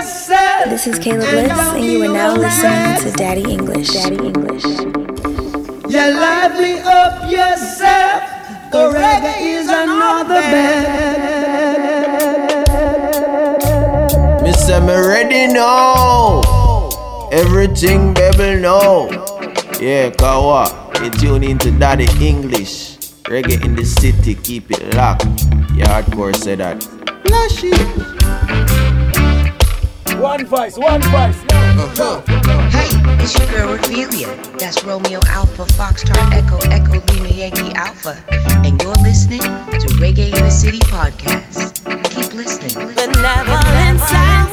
This is Caleb Bliss, and you are now listening to Daddy English. Daddy English. Yeah, lively up yourself. The reggae is another bed. Me say me ready now. Everything baby know. Yeah, Kawa. You tune into Daddy English. Reggae in the city, keep it locked. Yeah, hardcore say that. Flashy. One voice, one voice. Uh-huh. Hey, it's your girl Ophelia. That's Romeo Alpha, Foxtrot Echo, Echo Lima Yankee Alpha. And you're listening to Reggae in the City podcast. Keep listening. Benevolent sound.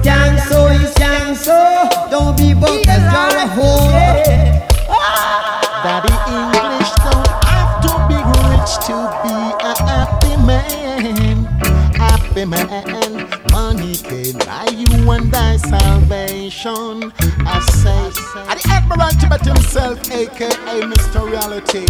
Scan so, scan so. Don't be bogus, you're a fool. Daddy to be a happy man. Happy man, money can buy you and thy salvation. I say, and the Admiral Tibet himself, aka Mr. Reality,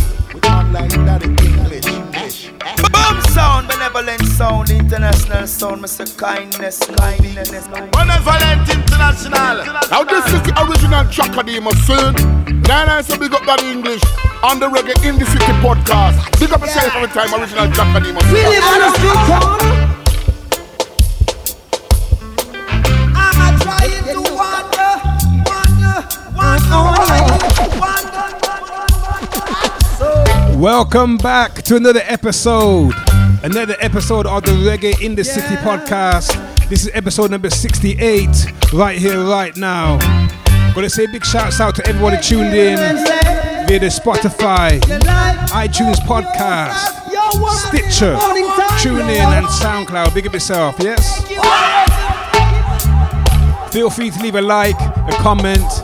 with one like Daddy English. English. Boom sound, benevolent sound, international sound, Mr. Kindness, kindness. Benevolent International. Now this is the original track of the Muslim. Then I say big up that English on the Reggae in the City podcast. Big up yourself every time original track of the Muslim. We live on a street corner. Welcome back to another episode. Another episode of the Reggae in the City podcast. This is episode number 68, right here, right now. Gonna say big shouts out to everybody tuned in via the Spotify, iTunes podcast, Stitcher, TuneIn, and SoundCloud. Big up yourself, yes? Feel free to leave a like, a comment,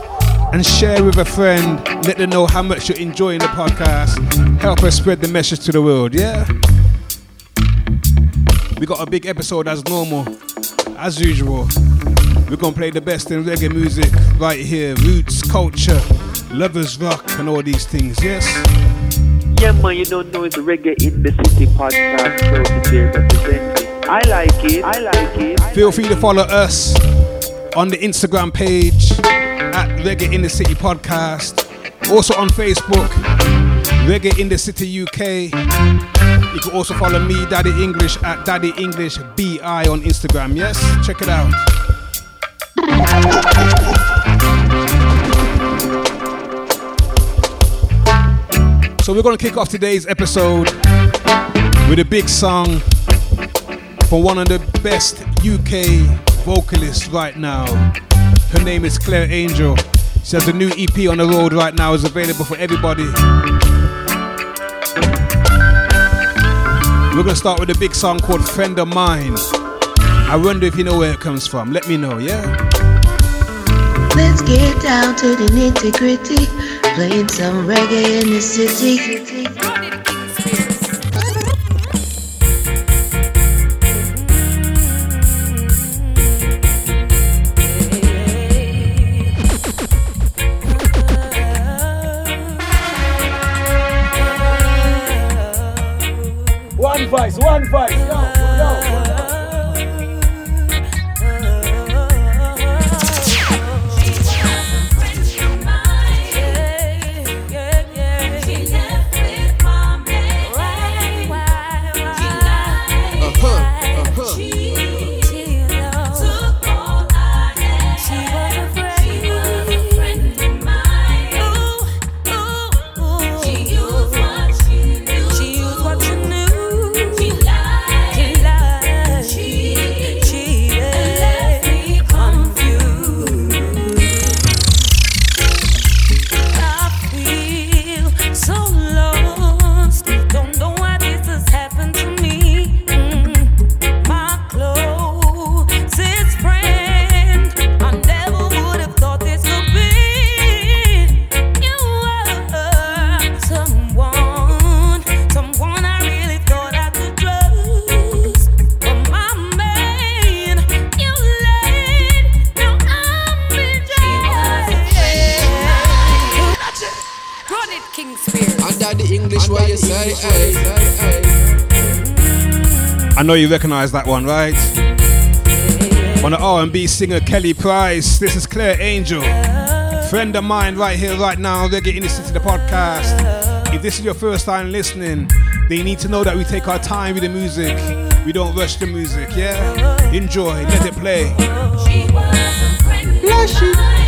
and share with a friend. Let them know how much you're enjoying the podcast. Help us spread the message to the world, yeah? We got a big episode as normal, as usual. We're gonna play the best in reggae music right here roots, culture, lovers rock, and all these things, yes? Yeah, man, you don't know it's Reggae in the City podcast. Representing. I like it. I like it. Feel free to follow us on the Instagram page at Reggae in the City Podcast. Also on Facebook, Reggae in the City UK. You can also follow me, Daddy English, at Daddy English BI on Instagram. Yes, check it out. So we're gonna kick off today's episode with a big song from one of the best UK vocalists right now. Her name is Claire Angel. She has a new EP on the road right now, is available for everybody. We're gonna start with a big song called Friend of Mine. I wonder if you know where it comes from. Let me know, yeah? Let's get down to the nitty gritty. Playing some reggae in the city. Voice, know you recognize that one, right? On the R&B singer Kelly Price. This is Claire Angel, friend of mine, right here, right now. They're getting listening into the podcast. If this is your first time listening, they need to know that we take our time with the music. We don't rush the music. Yeah, enjoy, let it play. Bless you.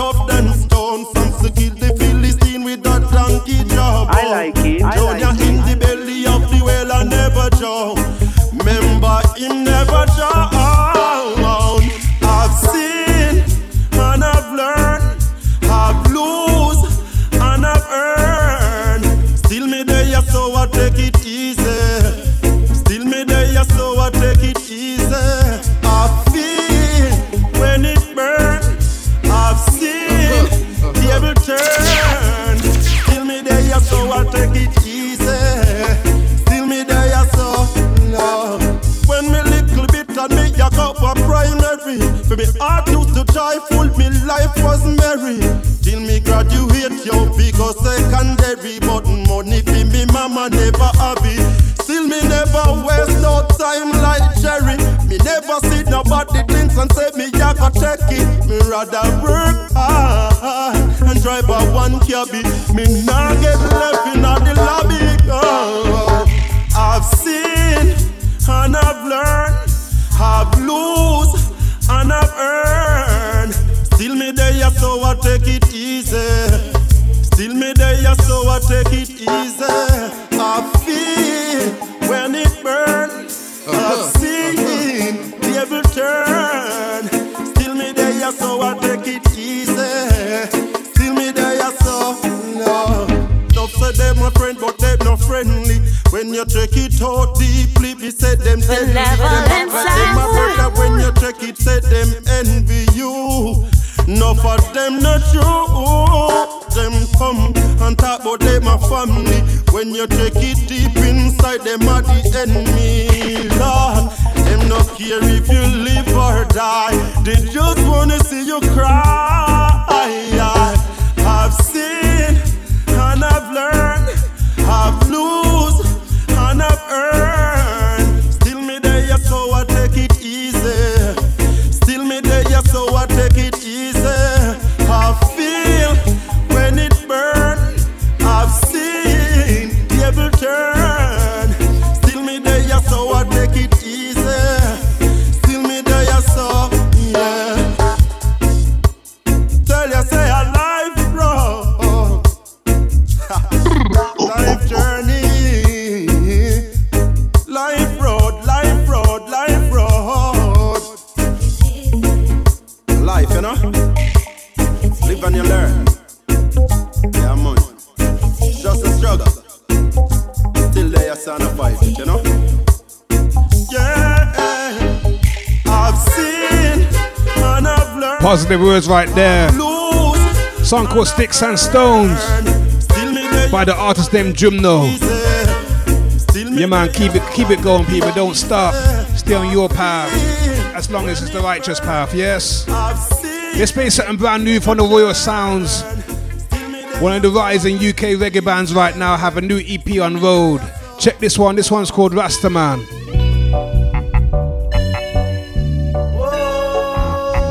tough than life was merry. Till me graduate, yo, because secondary. But money for me mama never have it. Still me never waste no time like Jerry. Me never see nobody drinks and say me ya go take it. Me rather work hard and drive a one cabby. Me nah get left in the lobby. Oh, I've seen and I've learned, I've lose and I've earned. Still me there, so I take it easy. Still me there, so I take it easy. I feel when it burns. I've seen uh-huh. the devil turn. Still me there, so I take it easy. Still me there, so no. No say them my friend, but them no friendly. When you check it out deeply, me say them deadly. level Them a friend, them a brother. When you check it, say them envy you. Enough of them not true. Them come and talk about them a family. When you check it deep inside, them are the enemy. Lord, them not care if you live or die. They just wanna see you cry. Words right there. Song called Sticks and Stones by the artist named Jumno. Yeah man, keep it keep it going, people. Don't stop. Stay on your path. As long as it's the righteous path, yes. Let's play something brand new from the Royal Sounds. One of the rising UK reggae bands right now have a new EP on road. Check this one. This one's called Rastaman.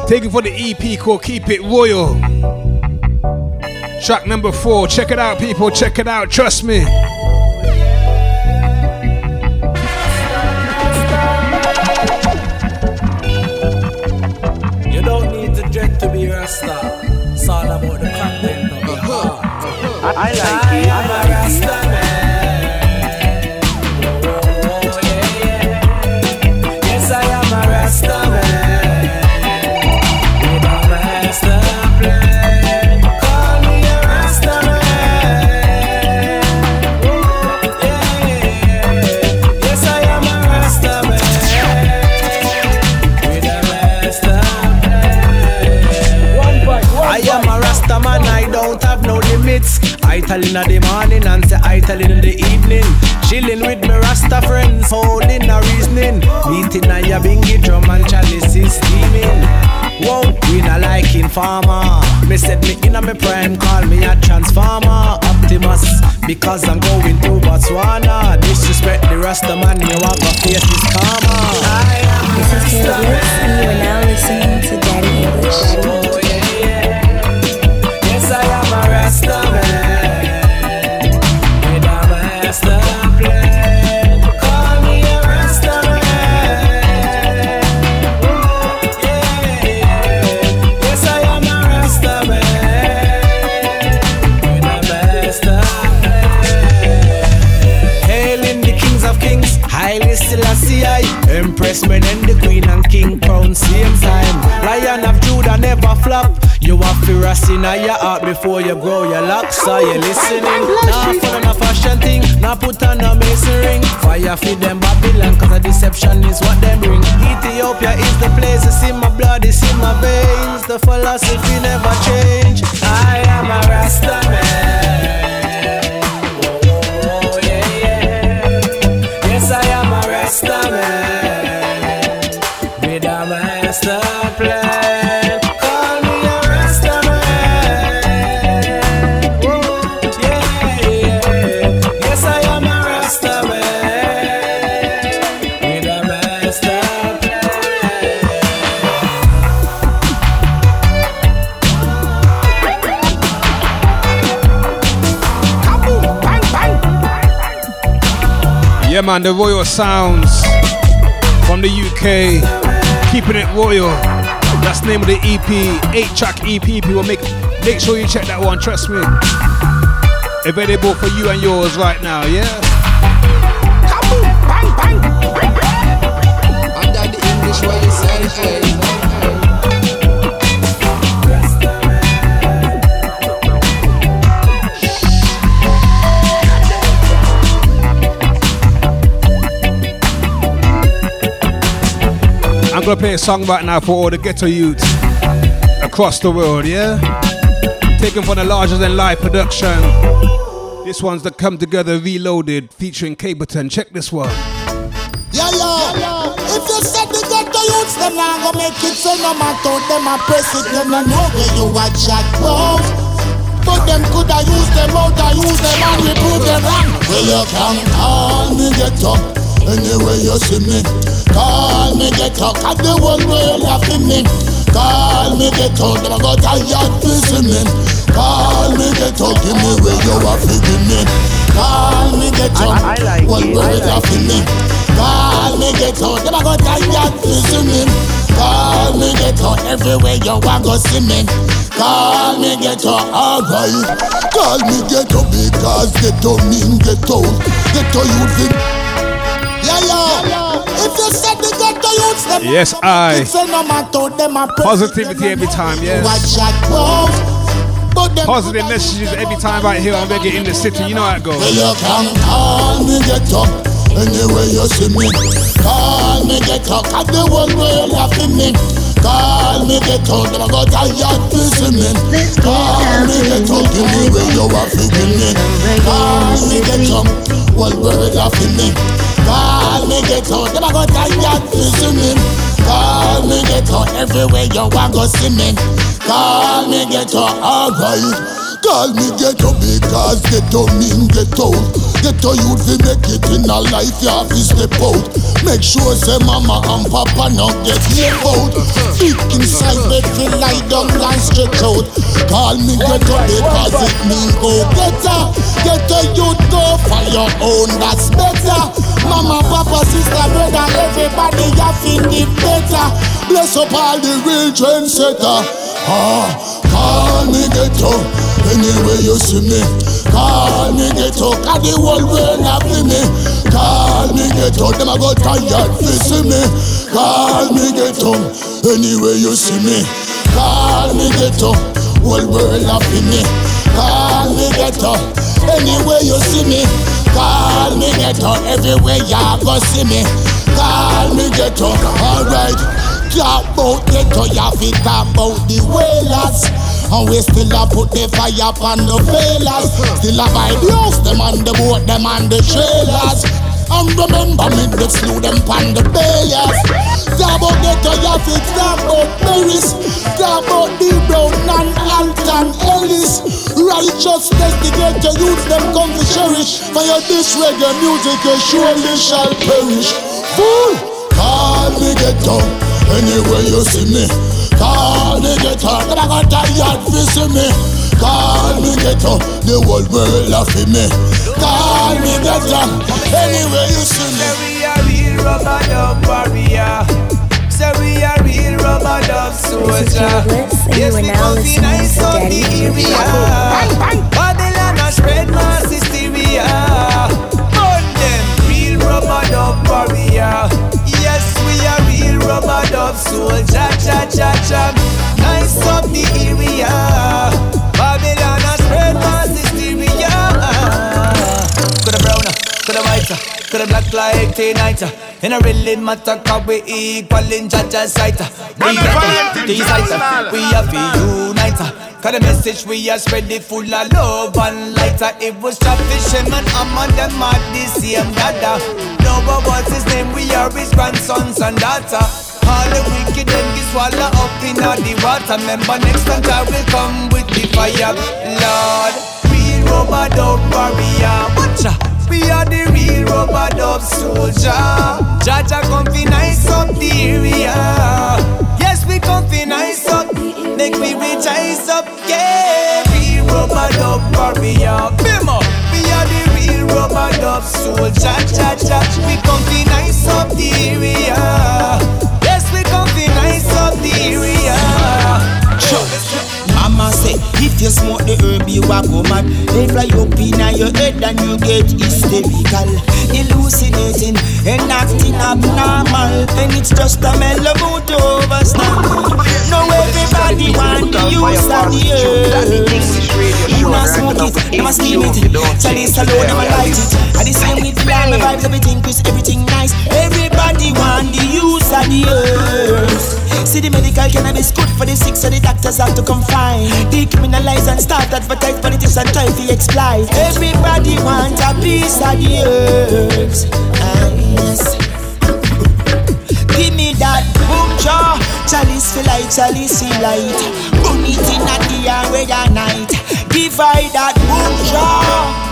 Taking for the EP called Keep It Royal. Track number four. Check it out, people. Check it out. Trust me. Informer. Me said me in a me prime, call me a transformer. Optimus, because I'm going to Botswana. Disrespect the man, you gonna face this karma. I am a This is Rasta Caleb Wicks, and you are now listening to Daddy English. You have in your heart before you grow your locks. So you listening? Nah, for no fashion thing, nah put on a mason ring. Fire feed them Babylon, cause a deception is what them bring. Ethiopia is the place, it's in my blood, it's in my veins. The philosophy never change. I am a Rasta man. Yeah, man, the Royal Sounds from the UK, keeping it royal. That's the name of the EP, eight track EP. People make make sure you check that one. Trust me, available for you and yours right now. Yeah. Under the English way you say, hey. Gonna play a song right now for all the ghetto youths across the world. Yeah. Taken from the larger than life production. This one's the Come Together Reloaded featuring Capleton. Check this one. Yeah, yeah. If you said the ghetto youths, them not gonna make it so no matter them a press it, them no know where you a chat about. But them coulda use them out, I use them and we prove them wrong. Well, you can call me ghetto anyway you see me. Call me ghetto, cause the whole world laughing me. Call me ghetto, them a go tired see me. Call me ghetto, give me where you are feeding me. Call me I like whole it, like laughing me. Call me ghetto, them a go tired to see me. Call me ghetto, everywhere you want go see me. Call me ghetto, alright. Call me ghetto because ghetto mean ghetto. Ghetto youth Yes, I. say no matter them a Positivity every time, yeah. Watch out, boss. But them Positive messages every time right here on Reggae in the City. You know how it goes. Well, you can call me ghetto anyway you see me. Call me ghetto, cause the whole world laughing me. Call me ghetto, them a go tired to see me. Call me ghetto, give me where you are feeding me. Call me ghetto, whole world laughing me. Call me ghetto, them a go tired to see me. Call me ghetto, everywhere you want go see me. Call me ghetto, alright. Call me ghetto because ghetto mean ghetto. Ghetto youth we make it in a life, you have to step out. Make sure say mama and papa not get left out. Feet inside bed feel lie down and stretch out. Call me ghetto because it mean go getter. Ghetto youth go for your own, that's better. Mama, papa, sister, brother, everybody you feel it better. Bless up all the real trendsetter. Ah, call me ghetto anyway you see me. Call me ghetto, cause the whole world happy me. Call me ghetto, them a go tired to see me. Call me ghetto anyway you see me. Call me ghetto, whole world happy me. Call me ghetto anyway you see me. Call me ghetto everywhere you go see me. Call me ghetto, alright. Talk about ghetto, you fi talk about the whalers. And we still a put the fire upon the failures. Still a buy the house, them on the boat, them on the trailers. And remember me, the slew them on the bayers. Talk about ghetto, you fi talk about berries. Talk about the brown and Alton Ellis. Righteousness, the ghetto youth, them come to cherish. For your this reggae music, you surely shall perish. Fool! Call me ghetto anywhere you see me. Call me ghetto, but I got tired to see me. Call me ghetto, the whole world laughing me. Call me ghetto anywhere you see me. Say we are real rubber dub warrior. Say we are real rubber dub soldier. Yes, we must be nice on the area. Black like tea nighter. In a really matter, cause we equal in Jaja's sight. We are the decider, we are the uniter. Cause the message we are spread it full of love and lighter. It was Travis and I'm on them at the same dada. No, but what's his name? We are his grandsons and daughter. All the wicked them get swallow up in all the water. Remember next time I will come with the fire, Lord. Real rubber dub warrior, watcha. We are the real rubber dub soldier. Jaja come fi nice up the area. Yes, we come fi nice up, make we rejoice up, yeah. Real rubber dub warrior, bimmer. We are the real rubber dub soldier. Cha we come fi nice up the area. Yes, we come fi nice up the area. Sure. Mama say, if you smoke the herb, you a go mad. They fly up in your head and you get hysterical, hallucinating and acting abnormal. And it's just a mellow mood to overstand. No, everybody want the use the herb. You not smoke it, you must steam it. Chalice alone, never light it. And the same with the my vibes, everything crisp, everything nice. Everybody want the use of the herb. See the medical cannabis good for the sick, so the doctors have to confine. Decriminalize and start advertise politics and try to exploit. Everybody want a piece of the herbs. Ah, yes. Give me that boom jaw, chalice feel like chalice light. Burn it in at the air red at night. I that boom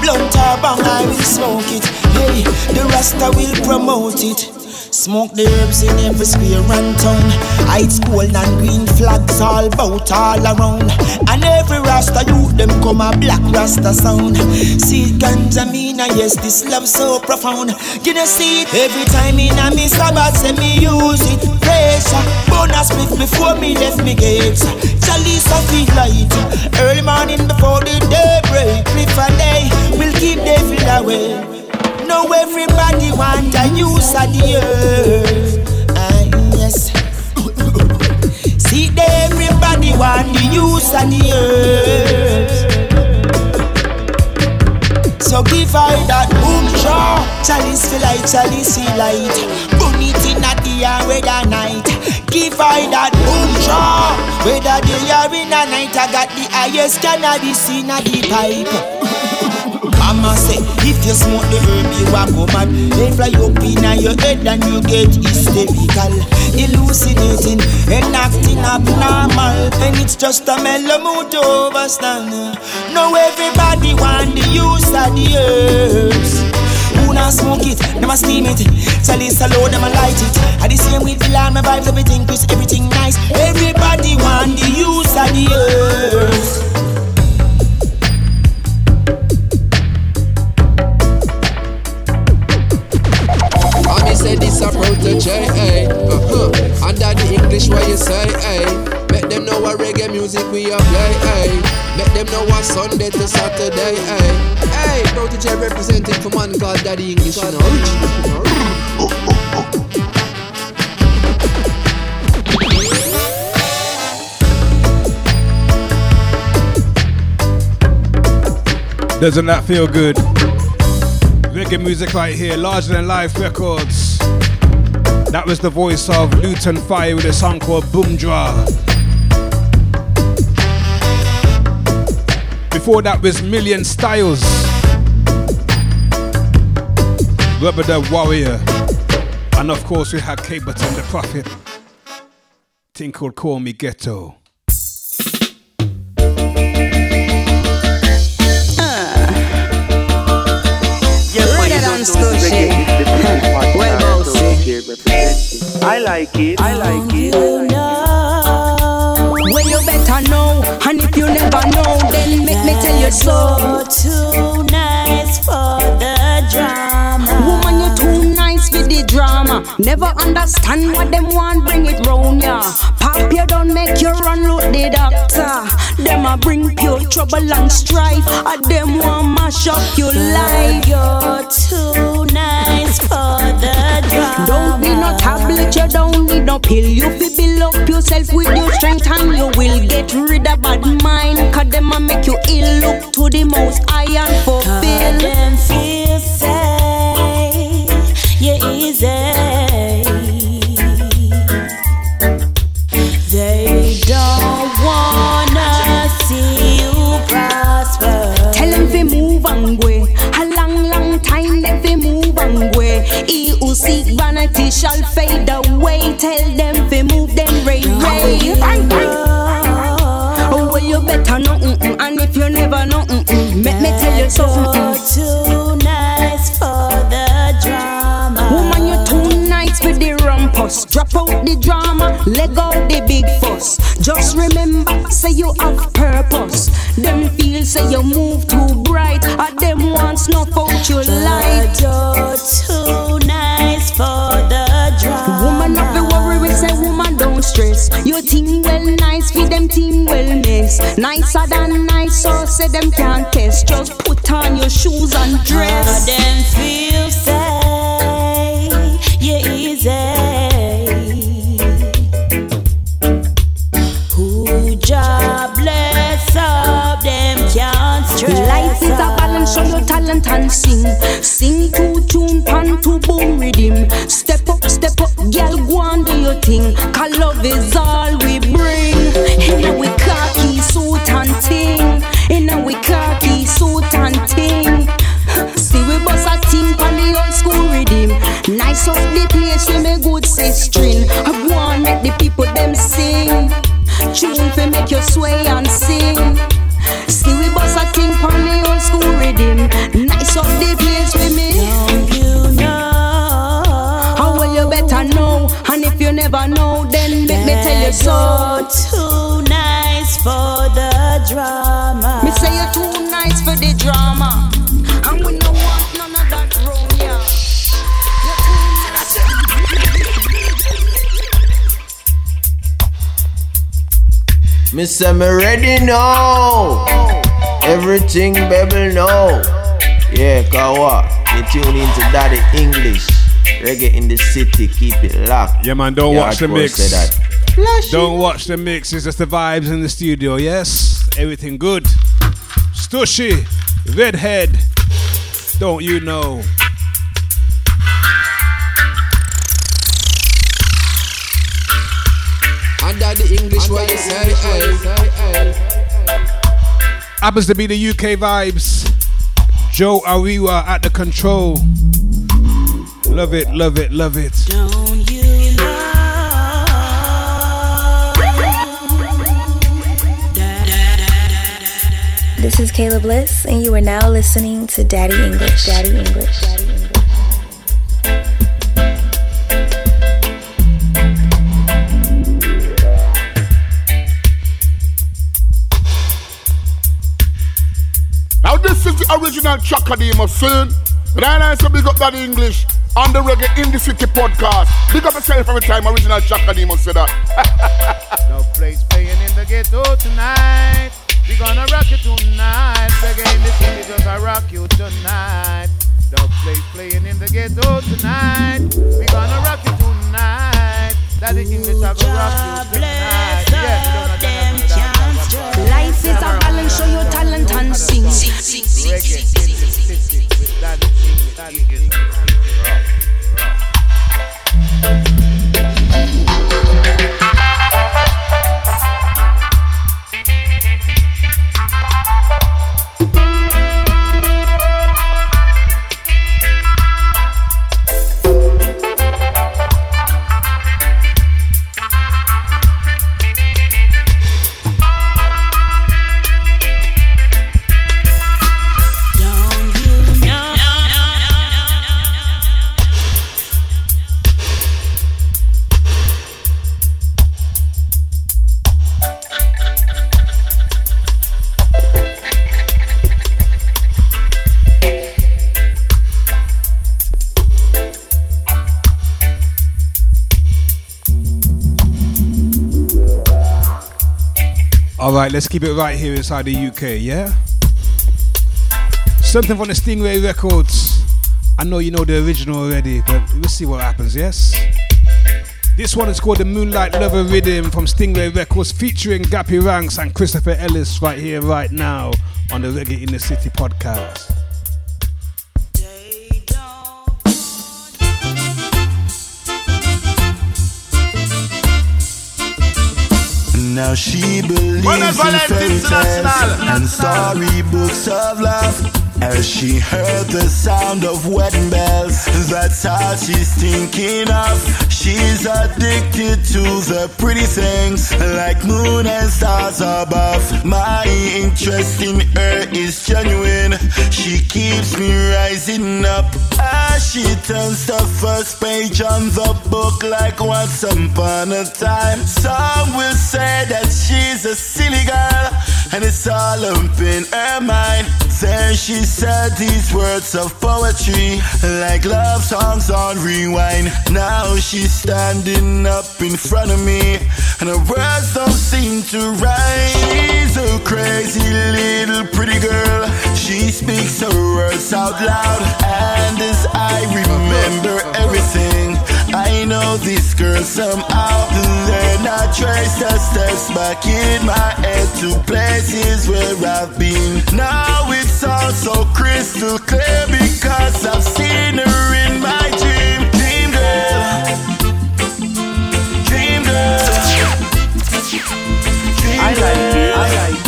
blunt or bang I will smoke it. Hey, the Rasta will promote it. Smoke the herbs in every square and town. Heights gold and green flags all bout all around. And every Rasta youth them come a black Rasta sound. See ganja mina, yes, this love so profound. Gonna see it every time in a me sabbat say me use it. Pressure, bonus split before me left me gates. Chalice I feel light. Early morning before the day break. Cliff and day will keep devil away. Now everybody want a use of the earth. Ah, yes. See, everybody want the use of the earth. So give I that boom jaw. Chalice feel like chalice feel light. It in at the air whether night. Give I that boom jaw. Whether day or in the night, I got the highest cannabis in a the pipe. Mama say, if you smoke the herb, you a go mad. They fly up in your head and you get hysterical, hallucinating and acting abnormal. And it's just a mellow mood to overstand. Now everybody want the use of the herbs. Who not smoke it, them a steam it. Tell Chalice alone, them a light it. I the same with the lamb, my vibes, everything crisp, everything nice. Everybody want the use of the herbs. A protege, eh? Uh-huh. Under the English, what you say, eh? Make them know what reggae music we a play, eh? Make them know what Sunday to Saturday, eh? Hey, protege representing for man called Daddy English, you know. Doesn't that feel good? Reggae music right here, larger than life records. That was the voice of Luton Fyah with a song called Boomdra. Before that was Million Stylez. Rubber the Warrior. And of course we had Capleton the Prophet. Thing called Call Me Ghetto. Well, I like it. I like it. Well, you better know, and if you never know, then make me tell you so. Never understand what them want, bring it round ya. Pop you don't make you run look the doctor. Them a bring pure trouble and strife. A them want mash up your life. You're too nice for the drama. Don't need no tablet, you don't need no pill. You fi build up yourself with your strength and you will get rid of bad mind. Cause them a make you ill. Look to the most iron fulfill. them feel safe, seek vanity shall fade away. Tell them fi move them ray ray. Oh, oh, well, you better know, mm-mm. and if you never know, mm-mm, let me tell you something. Too nice for the drama. Woman, you're too nice with the rumpus. Drop out the drama, let go the big fuss. Just remember, say you have purpose. Them feel say you move too bright, and them want snuff out your light. Stress. Your team well nice, feed them team well miss. Nicer than nice, so say them can't test. Just put on your shoes and dress. them feel say yeah easy. Who job bless up them can't stress. Life is a balance, show your talent and sing. Sing to tune, pan to boom rhythm. Your thing. Cause love is all we bring. In a we khaki suit and ting. In a we khaki suit and ting. See we bust a ting on the old school rhythm. Nice up the place, we make good string. I go and make the people them sing. Tune fi make you sway and sing. See we bust a thing on the old school rhythm. Nice up the place with make me tell you so. Too nice for the drama. Me say you're too nice for the drama, and we no want none of that round here. Me say me ready now. Everything baby know. Yeah, Kawa. You tune into Daddy English. Reggae in the city, keep it locked. Yeah, man, don't Yeah, watch the hardcore mix. Say that. Don't watch the mix. It's just the vibes in the studio. Yes, everything good. Stushy, redhead. Don't you know? Under the English, what you say? Happens to be the UK vibes. Joe Ariwa at the control. Love it, love it, love it. This is Kayla Bliss, and you are now listening to Daddy English. Daddy English. Daddy English. Now this is the original Chakadima film. And I like to big up that English on the Reggae in the City podcast. Big up yourself every time original Chakadima say that. No place playing in the ghetto tonight. We gonna rock you tonight. Reggae in the city just a rock you tonight. No place playing in the ghetto tonight. We gonna rock you tonight. Daddy English I go rock you tonight. Yeah, we don't. Life is a balance, show your talent and sing. Sing, sing, sing, Reggae in the city with Daddy English. All right, let's keep it right here inside the UK, yeah? Something from the Stingray Records. I know you know the original already, but we'll see what happens, yes? This one is called the Moonlight Lover Rhythm from Stingray Records featuring Gappy Ranks and Christopher Ellis right here, right now on the Reggae in the City podcast. Now she believes in fairy tales and storybooks of love. As she heard the sound of wedding bells, that's how she's thinking of. She's addicted to the pretty things, like moon and stars above. My interest in her is genuine. She keeps me rising up as she turns the first page on the book, like once upon a time. Some will say that she's a silly girl, and it's all up in her mind. Then she said these words of poetry, like love songs on rewind. Now she's standing up in front of me, and her words don't seem to rhyme. She's a crazy little pretty girl. She speaks her words out loud, and as I remember everything, I know this girl somehow. Then I trace the steps back in my head to places where I've been. Now it's all so crystal clear because I've seen her in my dream. Dream girl. Dream girl. Dream I like it, I like it.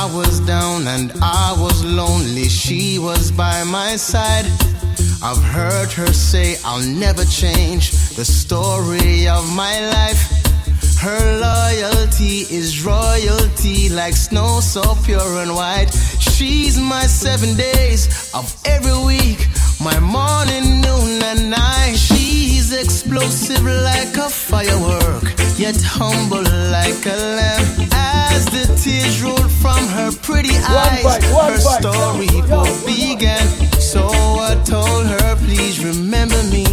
I was down and I was lonely, she was by my side. I've heard her say, I'll never change the story of my life. Her loyalty is royalty, like snow so pure and white. She's my seven days of every week, my morning, noon, and night. She's explosive like a firework, yet humble like a lamb. As the tears rolled from her pretty eyes, bite, one her bite. story both began. So I told her, please remember me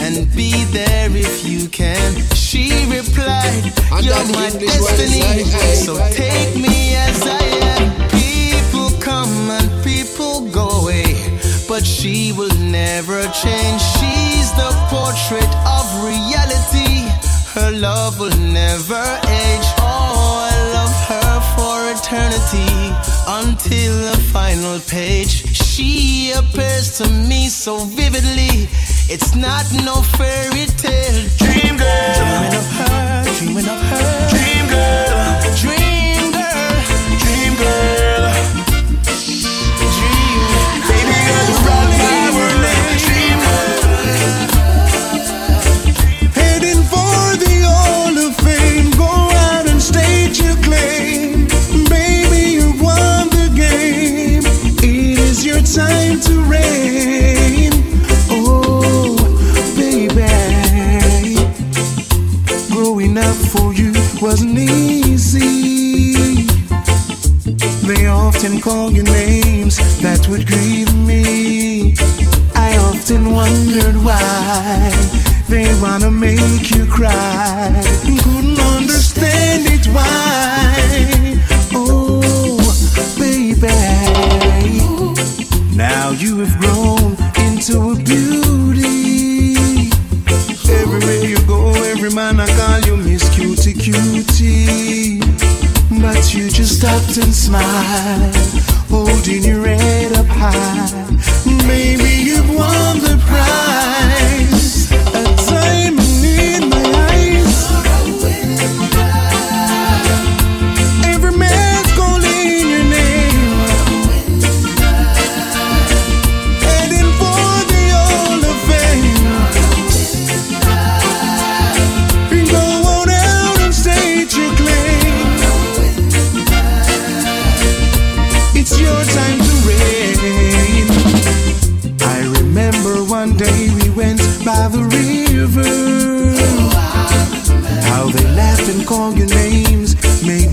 and be there if you can. She replied, You're my is destiny, so take me as I but she will never change. She's the portrait of reality. Her love will never age. Oh, I love her for eternity until the final page. She appears to me so vividly. It's not no fairy tale. Dream girl. Dreaming of her, dreaming of her. Dream Often call you names that would grieve me. I often wondered why they wanna make you cry. Couldn't understand it why. Oh, baby. Now you have grown into a beauty. You just stopped and smiled, holding your head up high. Maybe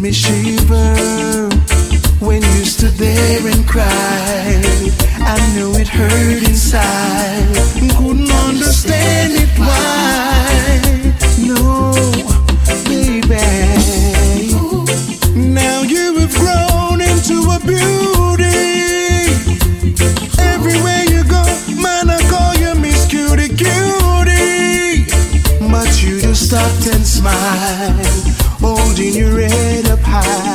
me shiver. When you stood there and cried, I knew it hurt inside. Couldn't understand it why. No, baby. Now you have grown into a beauty. Everywhere you go, man, I call you Miss Cutie Cutie. But you just stopped and smiled, high.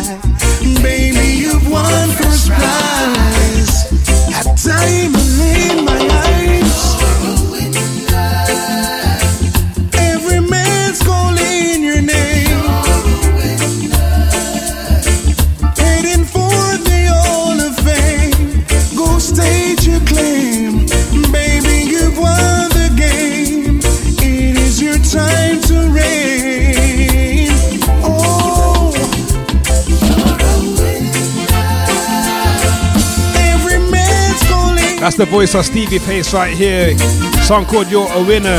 That's the voice of Stevie Pace right here. Song called You're a Winner.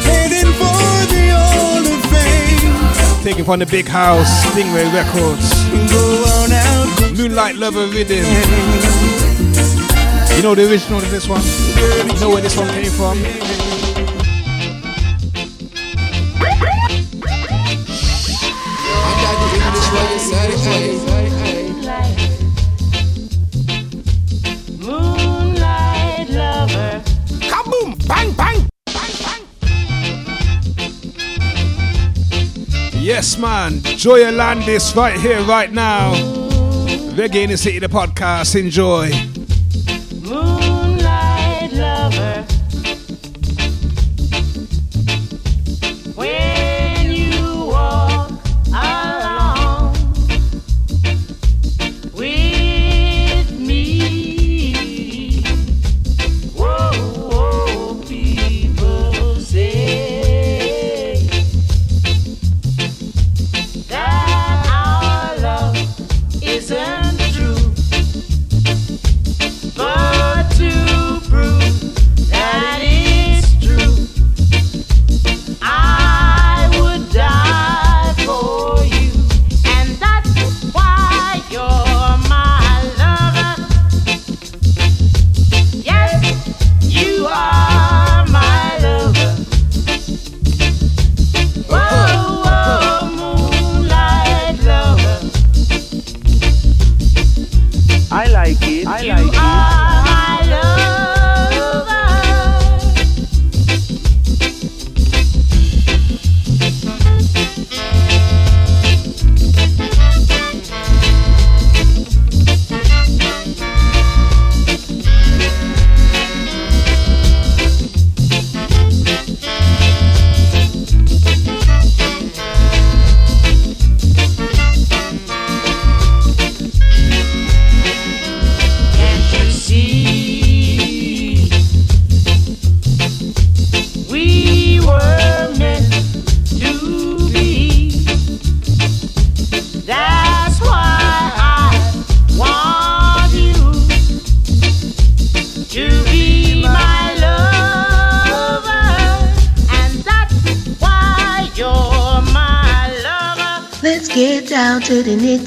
Heading for the Hall of Taken from the big house, Stingray Records. Moonlight Lover Rhythm. You know the original of this one? You know where this one came from? Man. Joya Landis right here, right now. Reggae in the City, the podcast. Enjoy.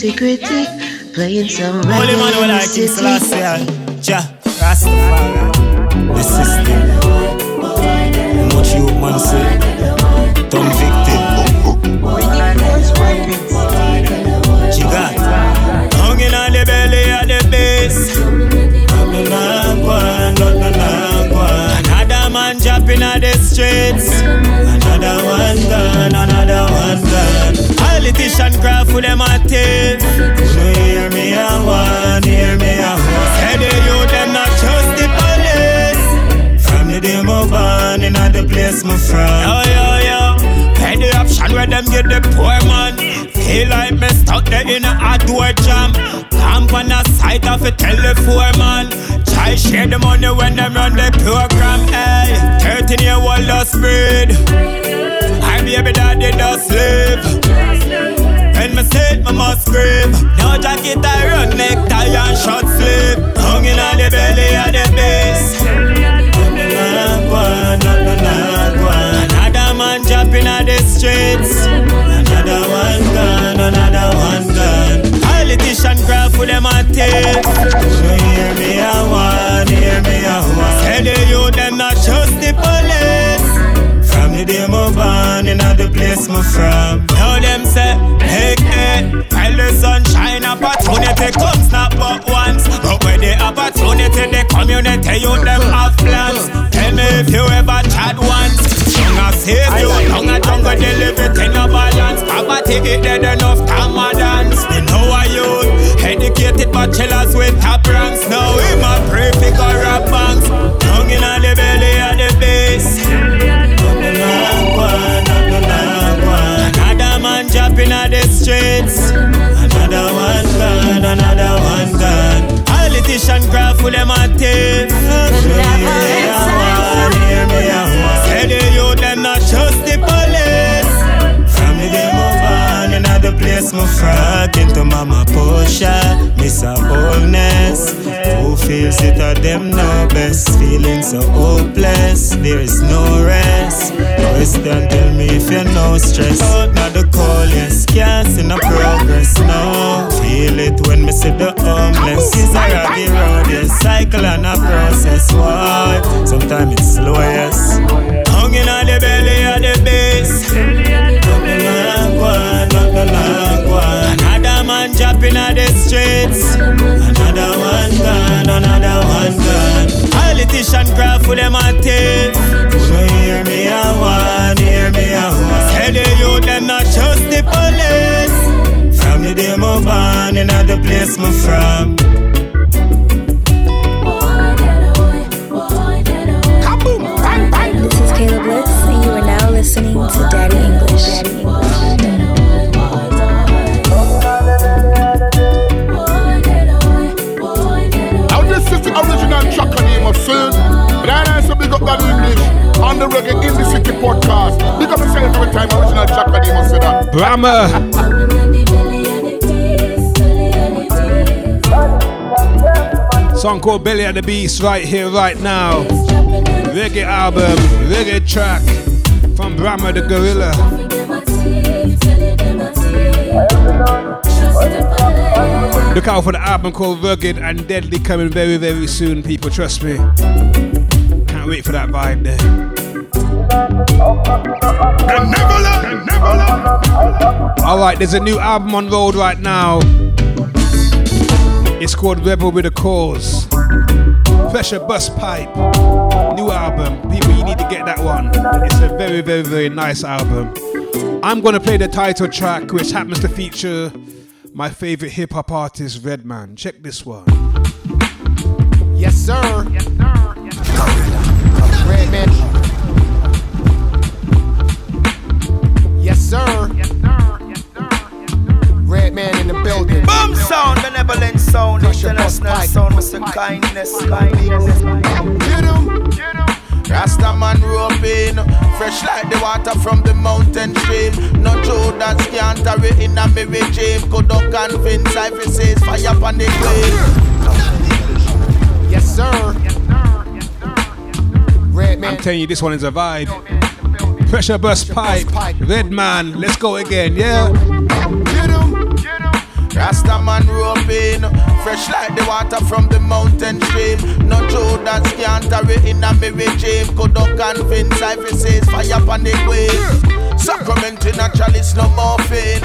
To nitty gritty. Playing some Holy man, in when the I King city. Selassie, Jah, Rastafari, the system. Much you man say, Tom victim. Jigat, hunging on the belly of the base. Another man jumping on the streets. Another one gone, another one gone. Politician cry for them a the my. Yo yo yo, pay the option where them get the poor man. Feel like me stuck there in a hard door jam. Camp on the side of a telephone man. Try share the money when them run the program. Hey, 13 year old lost breed. I baby daddy does sleep. When me say me must scream. No jacket, I run necktie and short sleep. Hung in on the belly of the base. Another streets. Another one gone, another one gone. Politician grab for them a tape. You hear me a one, hear me a one. Say the youth them not trust the police. From the day my born in the place me from. Now them say, hey, hey, while the sun shine, opportunity comes not but once. But when the opportunity, the community, you them have plans. Tell me if you ever chat once. Young a save you, young a jungle, they live it in a balance. Poverty it dead enough, dance. Me know a youth, Graduated bachelors with top ranks. Now him a pray figure rob banks. Down in the belly of the base. Another man jumping at the streets. Another one gone, another one gone. Politician craft full them a thief. Say the my frack into mama Porsche. Miss a boldness. Who feels it at them know best? Feeling so hopeless. There is no rest. Question tell me if you know stress. Out not the call, yes. Can't see no progress, no. Feel it when me see the homeless. It's a rocky road, yes. Cycle and a process. Why? Sometimes it's slow, yes. Hung in on the belly of the base. Another jumping the streets. Another one gone, another one gone. Politician craft for them. So hear me a one, hear me a one. The them not the police. From the day on, in place me from. This is Caleb Bliss, and you are now listening to. Daddy English. Of name of film. But I also big up that English on the Reggae in the City podcast. Big up yourself every time original track of name of say that. Brahma. Song called Belly of the Beast right here, right now. Reggae album, reggae track from Brahma the Gorilla. Look out for the album called Rugged and Deadly coming very, very soon, people. Trust me. Can't wait for that vibe there. Alright, there's a new album on road right now. It's called Rebel with a Cause. Pressure Busspipe. New album. People, you need to get that one. It's a very, very, very nice album. I'm gonna play the title track, which happens to feature my favorite hip hop artist, Redman. Check this one. Yes, sir. Yes, sir. Yes, sir. Redman. Yes, sir. Yes, sir. Yes. Redman in the building. Boom sound, benevolent sound, international sound, Mr. Kindness, kindness. Get him. Get him. Rasta man roping, fresh like the water from the mountain stream. No Judas can't hurry in a me regime. Could not convince I fi says fire upon the grave. Yes, sir. Yes, sir. Yes, sir. Redman. I'm telling you, this one is a vibe. Pressure Busspipe, red man, let's go again, yeah. Get him. Get him. Rasta man roping, fresh like the water from the mountain stream. No Judas can't hurry in a me regime. Could not convince I says fire upon the grave. Sacrament in a chalice, no morphine.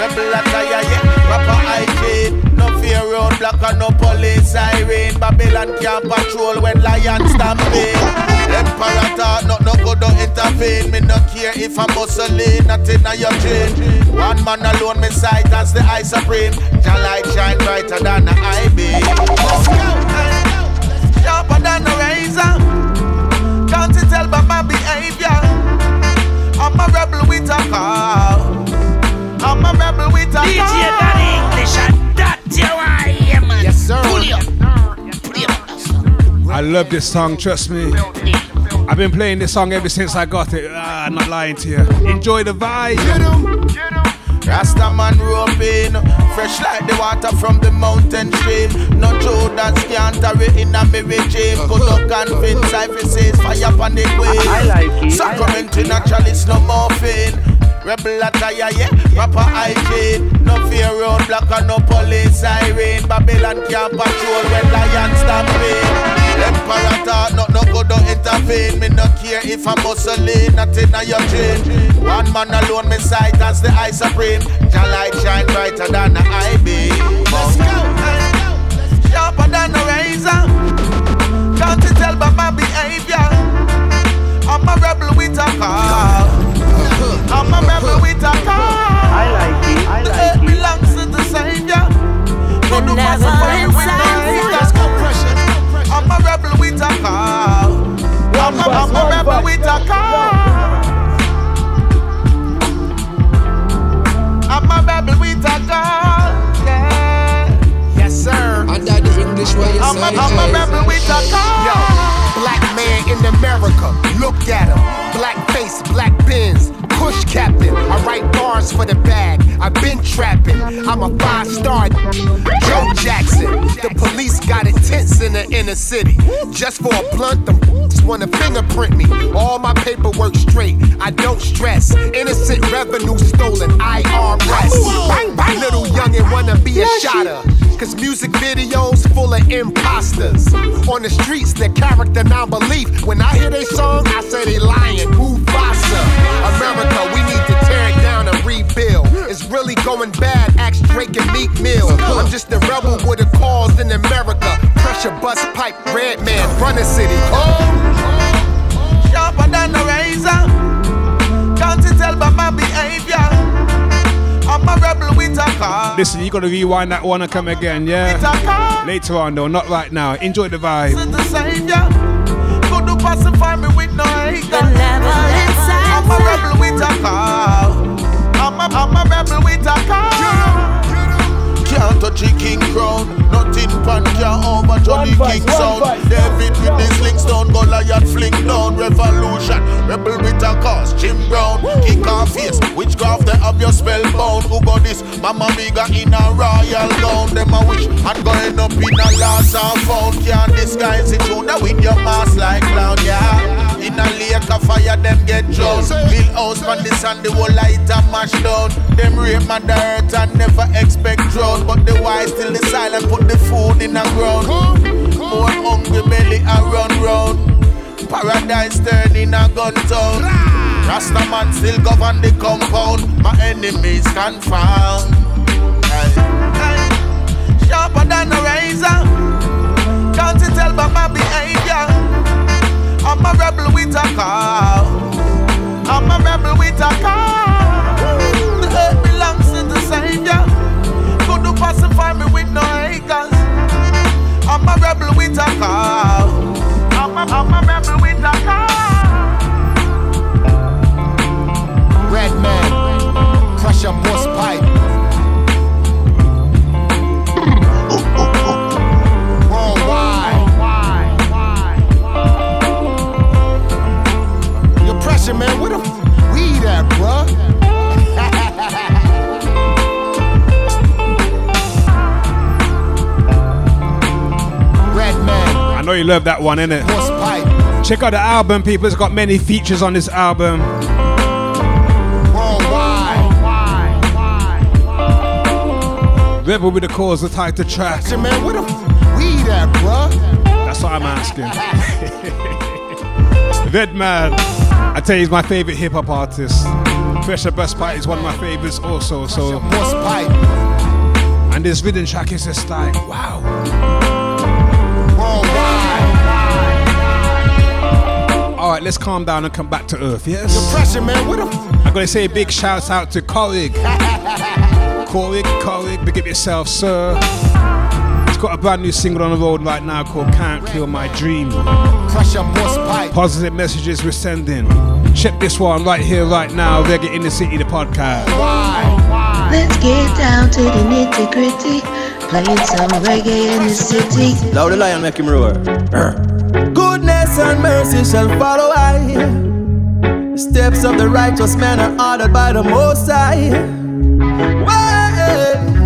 Rebel attire, yeah, rapper hygiene. No fear road block and no police siren. Babylon can't patrol when lions stampede. Emperor thought no go don't intervene. Me no care if I'm muscling, nothing on your chain. One man alone, me sight as the eye supreme. Your light shine brighter than the eye beam. Sharper than a razor. Can't you tell by my behavior? I'm a rebel with a car. I'm a rebel with a DJ car. that English and that you are here, man. Yes, sir. Pull you. I love this song, trust me. I've been playing this song ever since I got it. Ah, I'm not lying to you. Enjoy the vibe. Rasta man roping, fresh like the water from the mountain stream. No Judas can't hurry in a me regime. Could not convince I fi says fire upon the grave. I like it. Sacrament in a chalice, no morphine. Rebel attire, yeah, proper hygiene. No fear road black and no police siren. Babylon can't patrol when lions stampede. Emperor thought not no go don't intervene. Me no care if I'm muscling, nothing on your chain. One man alone, me sight as the eye supreme. Your light shine brighter than the eye beam. Let's go. let's go. Sharper than a razor. Can't you tell by my behavior? I'm a rebel with a car. I'm a rebel with a car. I like it. I The like earth it. belongs to the Savior. Good man pacify me with no haters. I'm a rebel with a car. I'm a, I'm a rebel with a car. I'm a rebel with a car. Yeah. Yes, sir. Under the English way you I'm say, a, I'm a rebel with a car. Yo, black man in America, look at him. Black face, black bins, push captain. I write bars for the bag. I've been trapping. I'm a five star Joe Jackson. The police got it tense in the inner city. Just for a blunt, them just wanna fingerprint me. All my paperwork straight. I don't stress. Innocent revenue stolen. IRS. Little youngin' wanna be a shotter. Cause music videos full of imposters. On the streets, their character non-belief. When I hear they song, I say they lying. Mufasa. America, we need to tear it down and rebuild. It's really going bad, ask Drake and Meek Mill. I'm just a rebel with a cause in America. Pressure Busspipe, red man, run the city. Oh, sharper than a razor. Can't you tell by my behavior? I'm a rebel with a car. Listen, you gotta rewind that one and come again, yeah? Later on though, not right now. Enjoy the vibe. Pacify me with no haters. I'm a rebel with a car. I'm a, I'm a rebel with a car. Can't touch a king crown. Nothing pan can over Johnny King sound. David with the sling stone, Goliath fling down. Revolution, rebel with a cause. Jim Brown, kick off face. Witchcraft, they have your spell bound. Who got this? Mama Miga in a royal gown. Them a wish and going up in a lost and found. Can't disguise it. You know with your mask like clown, yeah. In a lake of fire, them get drowned. Build house from the sun, the whole light and mash down. Them rape my dirt and never expect drought. But the wise still the silent, put the food in the ground. More hungry belly and run round. Paradise turn in a gun town. Rasta man still govern the compound. My enemies confound. Hey. Hey, sharper than a razor. Can't you tell by my behavior? I'm a rebel with a car. I'm a rebel with a car. Pacify me with no haters. I'm a rebel with a car. Love that one, innit? Check out the album, people. It's got many features on this album. Rebel with the cause, the title track. Pressure, man, where the weed at, bruh? That's what I'm asking. Redman, I tell you, he's my favorite hip hop artist. Pressure Busspipe is one of my favorites also. So, and this rhythm track is just like, wow. Right, let's calm down and come back to earth. Yes. Pressure, man, where the f- I'm gonna say a big shout out to Colleague. Colleague, colleague, big up yourself, sir. He's got a brand new single on the road right now called Can't Kill My Dream. Pressure Busspipe. Positive messages we're sending. Check this one right here, right now. Reggae in the City, the podcast. Why? Let's get down to the nitty gritty. Playing some reggae in the city. Loud the lion make him roar. Goodness and mercy shall follow I. Steps of the righteous man are ordered by the Most High.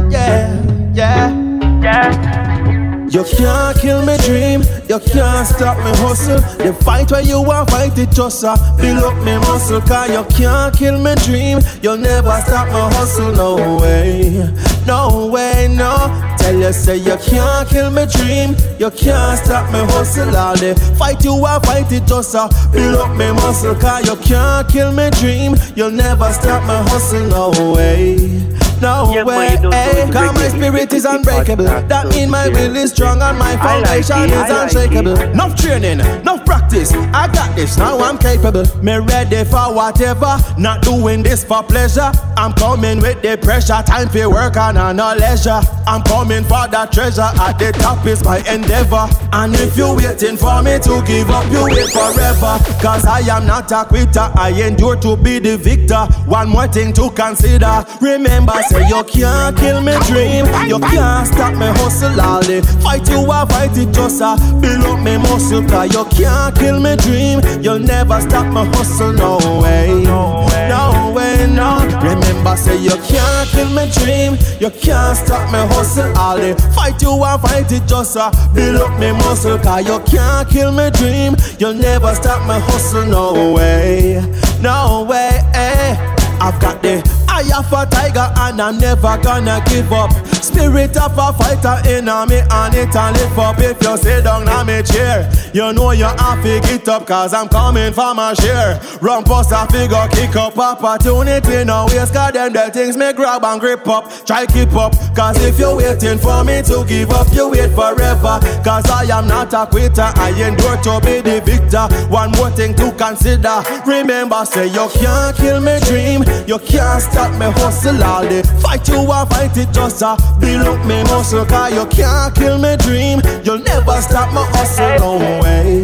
Yeah, yeah, yeah. You can't kill me dream, you can't stop me hustle. The fight where you want, fight it just uh, build up me muscle. Cause you can't kill me dream, you'll never stop my hustle. No way, no way, no. Tell you say you can't kill me dream, you can't stop me hustle. All day fight you want, fight it just uh, build up me muscle. Cause you can't kill me dream, you'll never stop me hustle. No way. No Yeah, way, you don't know it's Cause my spirit is unbreakable. That mean my will is strong and my I foundation is I unshakable. Enough training, enough practice. I got this, now I'm capable. Me ready for whatever. Not doing this for pleasure. I'm coming with the pressure. Time for work and uh, no leisure. I'm coming for that treasure. At the top is my endeavor. And if you're waiting for me to give up, you wait forever. Cause I am not a quitter. I endure to be the victor. One more thing to consider. Remember, say you can't kill me dream. You can't stop me hustle all day. Fight you, I fight it just a build up me muscle. Cause you can't kill me dream. You'll never stop me hustle, no way. No way, no. Remember, say you can't kill me dream. You can't stop me hustle all day. Fight you, I fight it just a build up me muscle. Cause you can't kill me dream. You'll never stop me hustle, no way. No way, eh. I've got the eye of a tiger and I'm never gonna give up. Spirit of a fighter in me and it and lift up. If you sit down on me chair, you know you have to get up cause I'm coming for my share. Run past a figure, kick up opportunity. No waste cause them the things me grab and grip up. Try keep up cause if you're waiting for me to give up, you wait forever. Cause I am not a quitter, I endure to be the victor. One more thing to consider. Remember, say you can't kill me dream. You can't stop me hustle all day. Fight you, I fight it just a build up me muscle. Cause you can't kill me dream. You'll never stop my hustle. No way,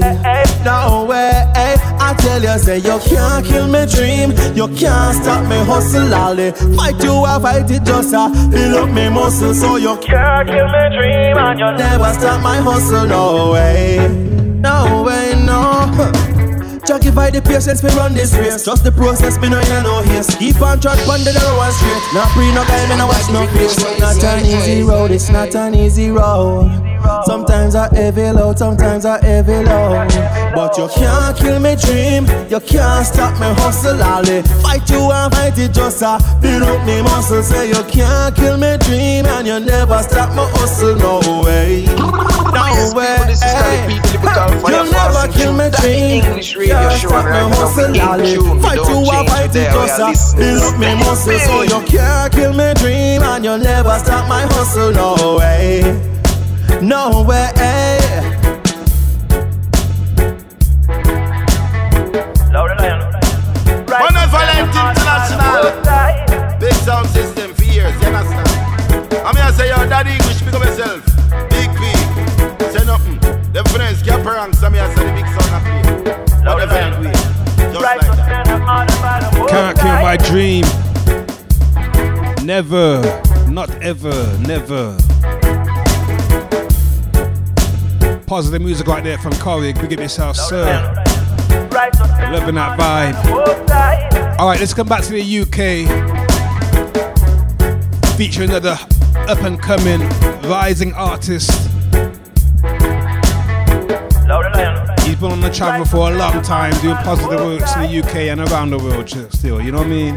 no way. I tell you, say you can't kill me dream. You can't stop me hustle all day. Fight you, I fight it just a build up me muscle. So you can't kill me dream. And you'll never stop my hustle. No way, no way, no. Justify the patience, me run this race. Just the process, me no hear no haste. Keep on track, on the narrow one straight. Not pre, no guy, me no watch no face. Not an easy road, it's not an easy road. Sometimes I heavy load, sometimes I heavy load. But you can't kill me dream, you can't stop me hustle day. Fight you and fight it just a build up me muscle. Say you can't kill me dream and you never stop my hustle. No way, no way. You'll never kill me dream. Can't stop me hustle all. Fight you and fight it just a build up me muscle. So you can't kill me dream and you'll never stop my hustle. No way. No way. Benevolent International. Big sound system for years, you understand? I'm here to say, yo, daddy English, pick up yourself. Get pranks. I'm say the big of. Just like that. Can't kill my dream. Never, not ever, never. Positive music right there from Corrig. Big up yourself, sir. Loving that vibe. Alright, let's come back to the UK. Featuring another up and coming rising artist. He's been on the travel for a long time, doing positive works in the UK and around the world still, you know what I mean?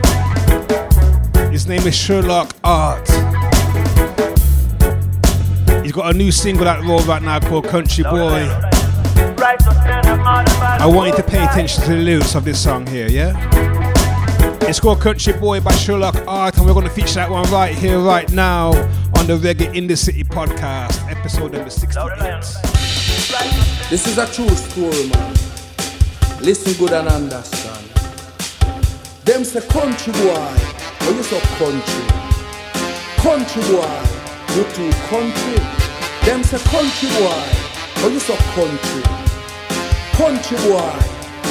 His name is Sherlock Art. He's got a new single that roll right now called Country Boy. I want you to pay attention to the lyrics of this song here, yeah? It's called Country Boy by Sherlock Art, and we're going to feature that one right here, right now, on the Reggae in the City podcast, episode number 68. This is a true story, man. Listen good and understand. Them say country boy, oh you so country. Country boy, you too country. Them say country boy, oh you so country. Country boy,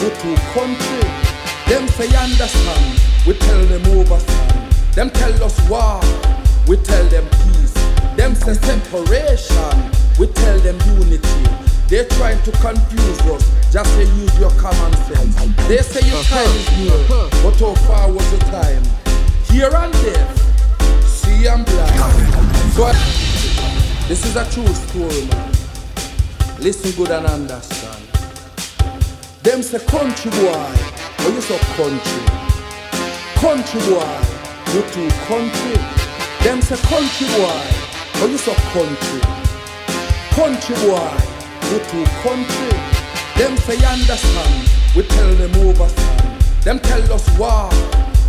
you too country. Them say understand, we tell them overstand. Them tell us war, we tell them peace. Them say separation, we tell them unity. They're trying to confuse us, just say use your common sense. They say your time is near, but how far was the time? Here and there, see and blind. So I- this is a true story, man. Listen good and understand. Them say country boy, oh you so country. Country boy, you too country. Them say country boy, oh you so country. Country boy, you too country. Them say understand, we tell them overstand. Them tell us war,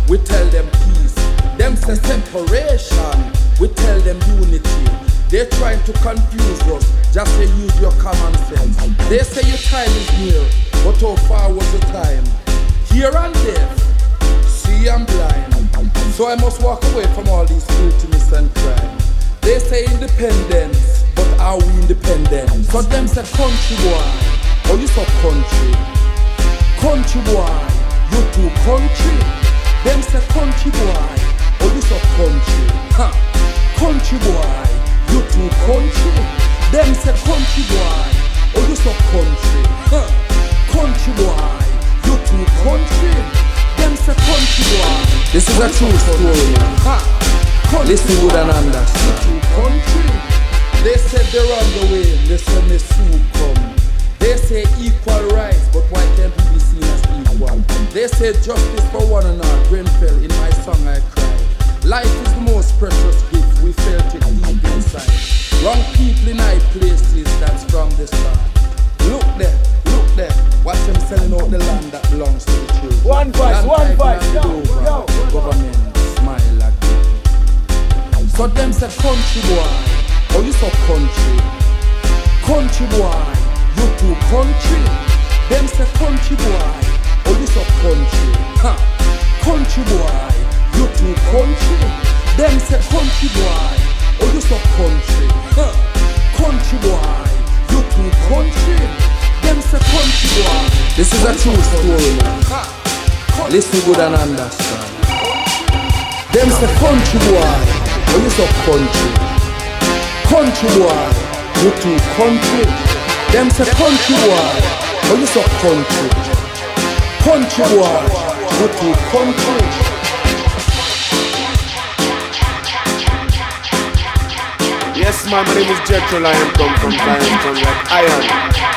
we tell them peace. Them say separation, we tell them unity. They're trying to confuse us, just say use your common sense. They say your time is near, but how far was the time? Here and there, see I'm blind. So I must walk away from all these filthiness and crime. They say independence, but are we independent? So them say country boy, oh you so country. Country boy, you too country. Them say country boy, oh you so country. Ha. Country boy, you too country. Them say country boy, oh you so country. Ha. Country boy, you too country. Them say country boy. This is a true story. Ha. Listen good and understand. Country. They said they're on the way. They said me soon come. They say equal rights, but why can't we be seen as equal? They say justice for one another. Grenfell, in my song I cry. Life is the most precious gift. We felt it deep inside. Wrong people in high places. That's from the start. Look there, look there. Watch them selling out the land that belongs to the children. One voice, one voice, yo, over. Government smile. So them say country boy, oh you so country. Country boy, you too country. Them say country boy, oh you so country. Ha. Country boy, you too country. Them say country boy, oh you so country. Ha. Country boy, you too country. Them say country boy. This is a true story, man. Ha. Listen good and understand. Them say country boy, oh you so country. Country boy, you too country. Them say country boy, oh you so country. Country boy, you too country. Yes, man, my name is Jetro Lion, come from Zion, come like Iron.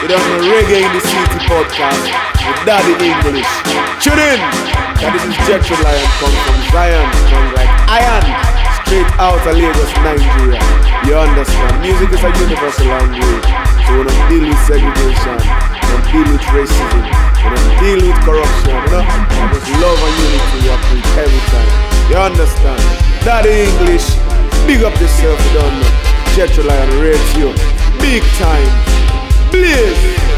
You don't know Reggae in the City podcast with Daddy English. Tune in! That this is Jetro Lion, come from Zion, come like Iron. Straight out of Lagos, Nigeria. You understand? Music is a universal language. So we don't deal with segregation, we don't deal with racism, we don't deal with corruption, you know? Just love and unity we preach every time. You understand? Daddy English, big up yourself, you don't know. Jetro Lion rates you. Big time. Blaze.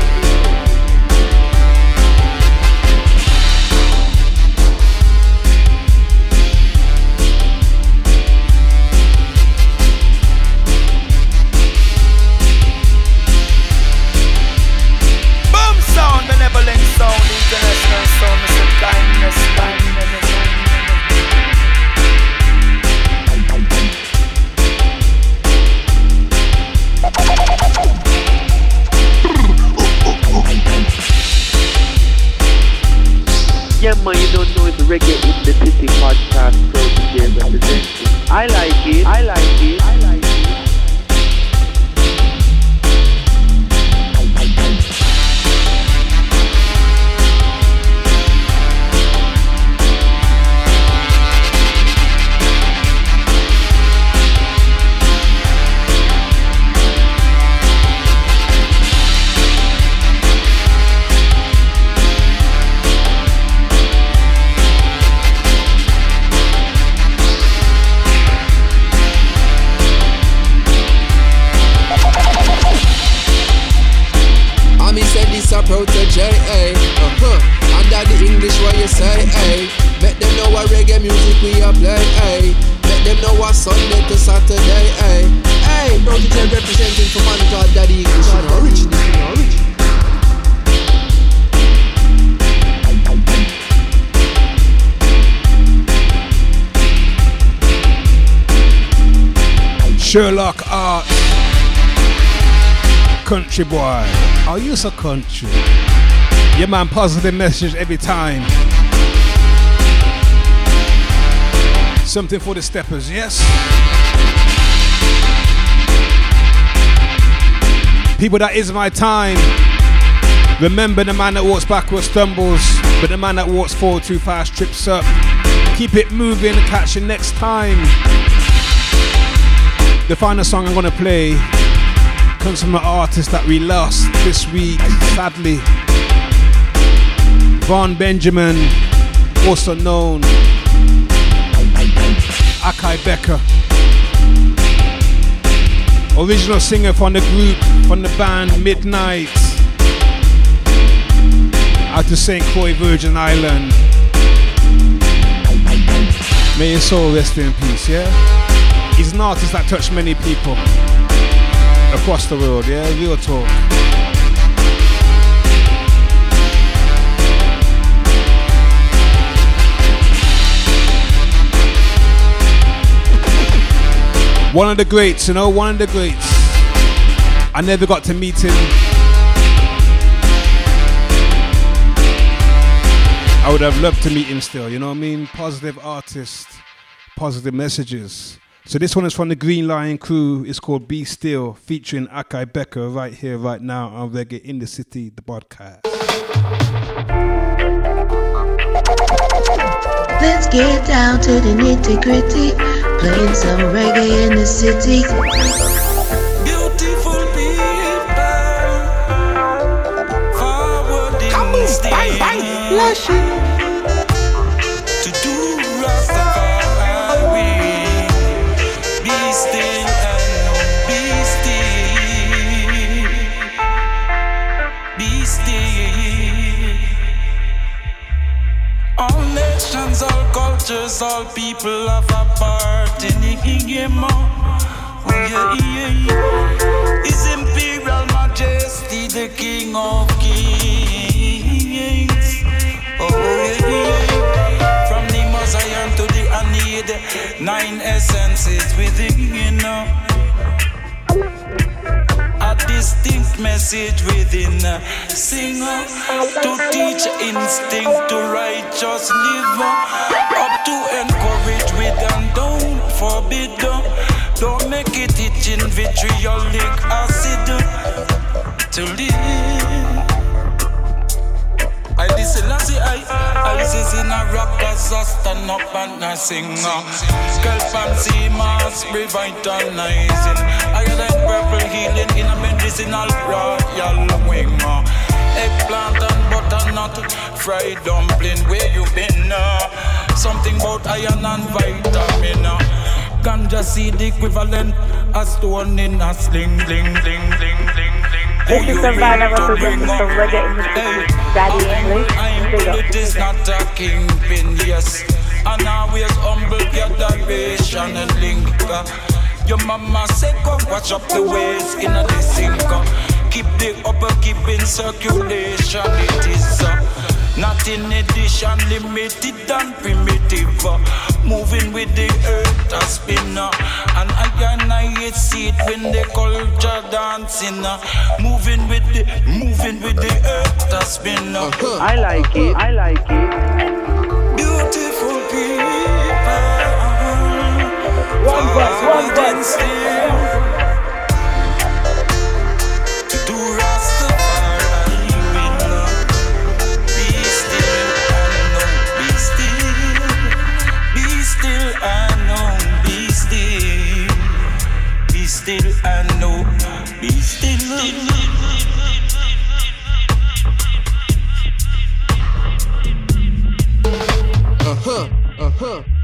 You country? Yeah, man, positive message every time. Something for the steppers, yes? People, that is my time. Remember the man that walks backwards stumbles, but the man that walks forward too fast trips up. Keep it moving, catch you next time. The final song I'm gonna play comes from an artist that we lost this week, sadly. Vaughn Benjamin, also known Akae Beka. Original singer from the group, from the band Midnite. Out to St. Croix, Virgin Island. May his soul rest in peace, yeah? He's an artist that touched many people across the world, yeah? Real talk. One of the greats, you know, one of the greats. I never got to meet him. I would have loved to meet him still, you know what I mean? Positive artist, positive messages. So this one is from the Green Lion crew. It's called Be Still, featuring Akae Beka right here, right now on Reggae in the City, the podcast. Let's get down to the nitty gritty. Playing some reggae in the city. Beautiful people, forwarding still. To all all people have a part in the game. Oh, yeah, yeah, yeah. His Imperial Majesty, the King of Kings. Oh, yeah, yeah. From the Messiah to the Aeneid, nine essences within, you know. A distinct message within a uh, to teach instinct to righteous live vitriolic acid to live I listen, see, I, I is in a rock as I stand up and I sing. uh. Girl fancy mask revitalizing. I got that purple healing in a medicinal royal wing. Eggplant and butternut, fried dumpling, where you been? Uh? Something about iron and vitamin. Uh. Ganja seed equivalent, a stone in a sling, bling, bling, bling, bling, bling. This is for Reggae the City. Daddy English. It is not a kingpin, yes. And always humble your adoration and link. uh. Your mama said, come watch up the ways in a the uh. Keep the upper, keep in circulation. It is uh, not in addition, limited and primitive. uh. Moving with the earth a spinner. And I and I see it when the culture dancing. uh. Moving with the, moving with the earth a spinner. I like it. I like it. Beautiful people. One verse, one verse. Still and know, be still. Uh huh, uh huh.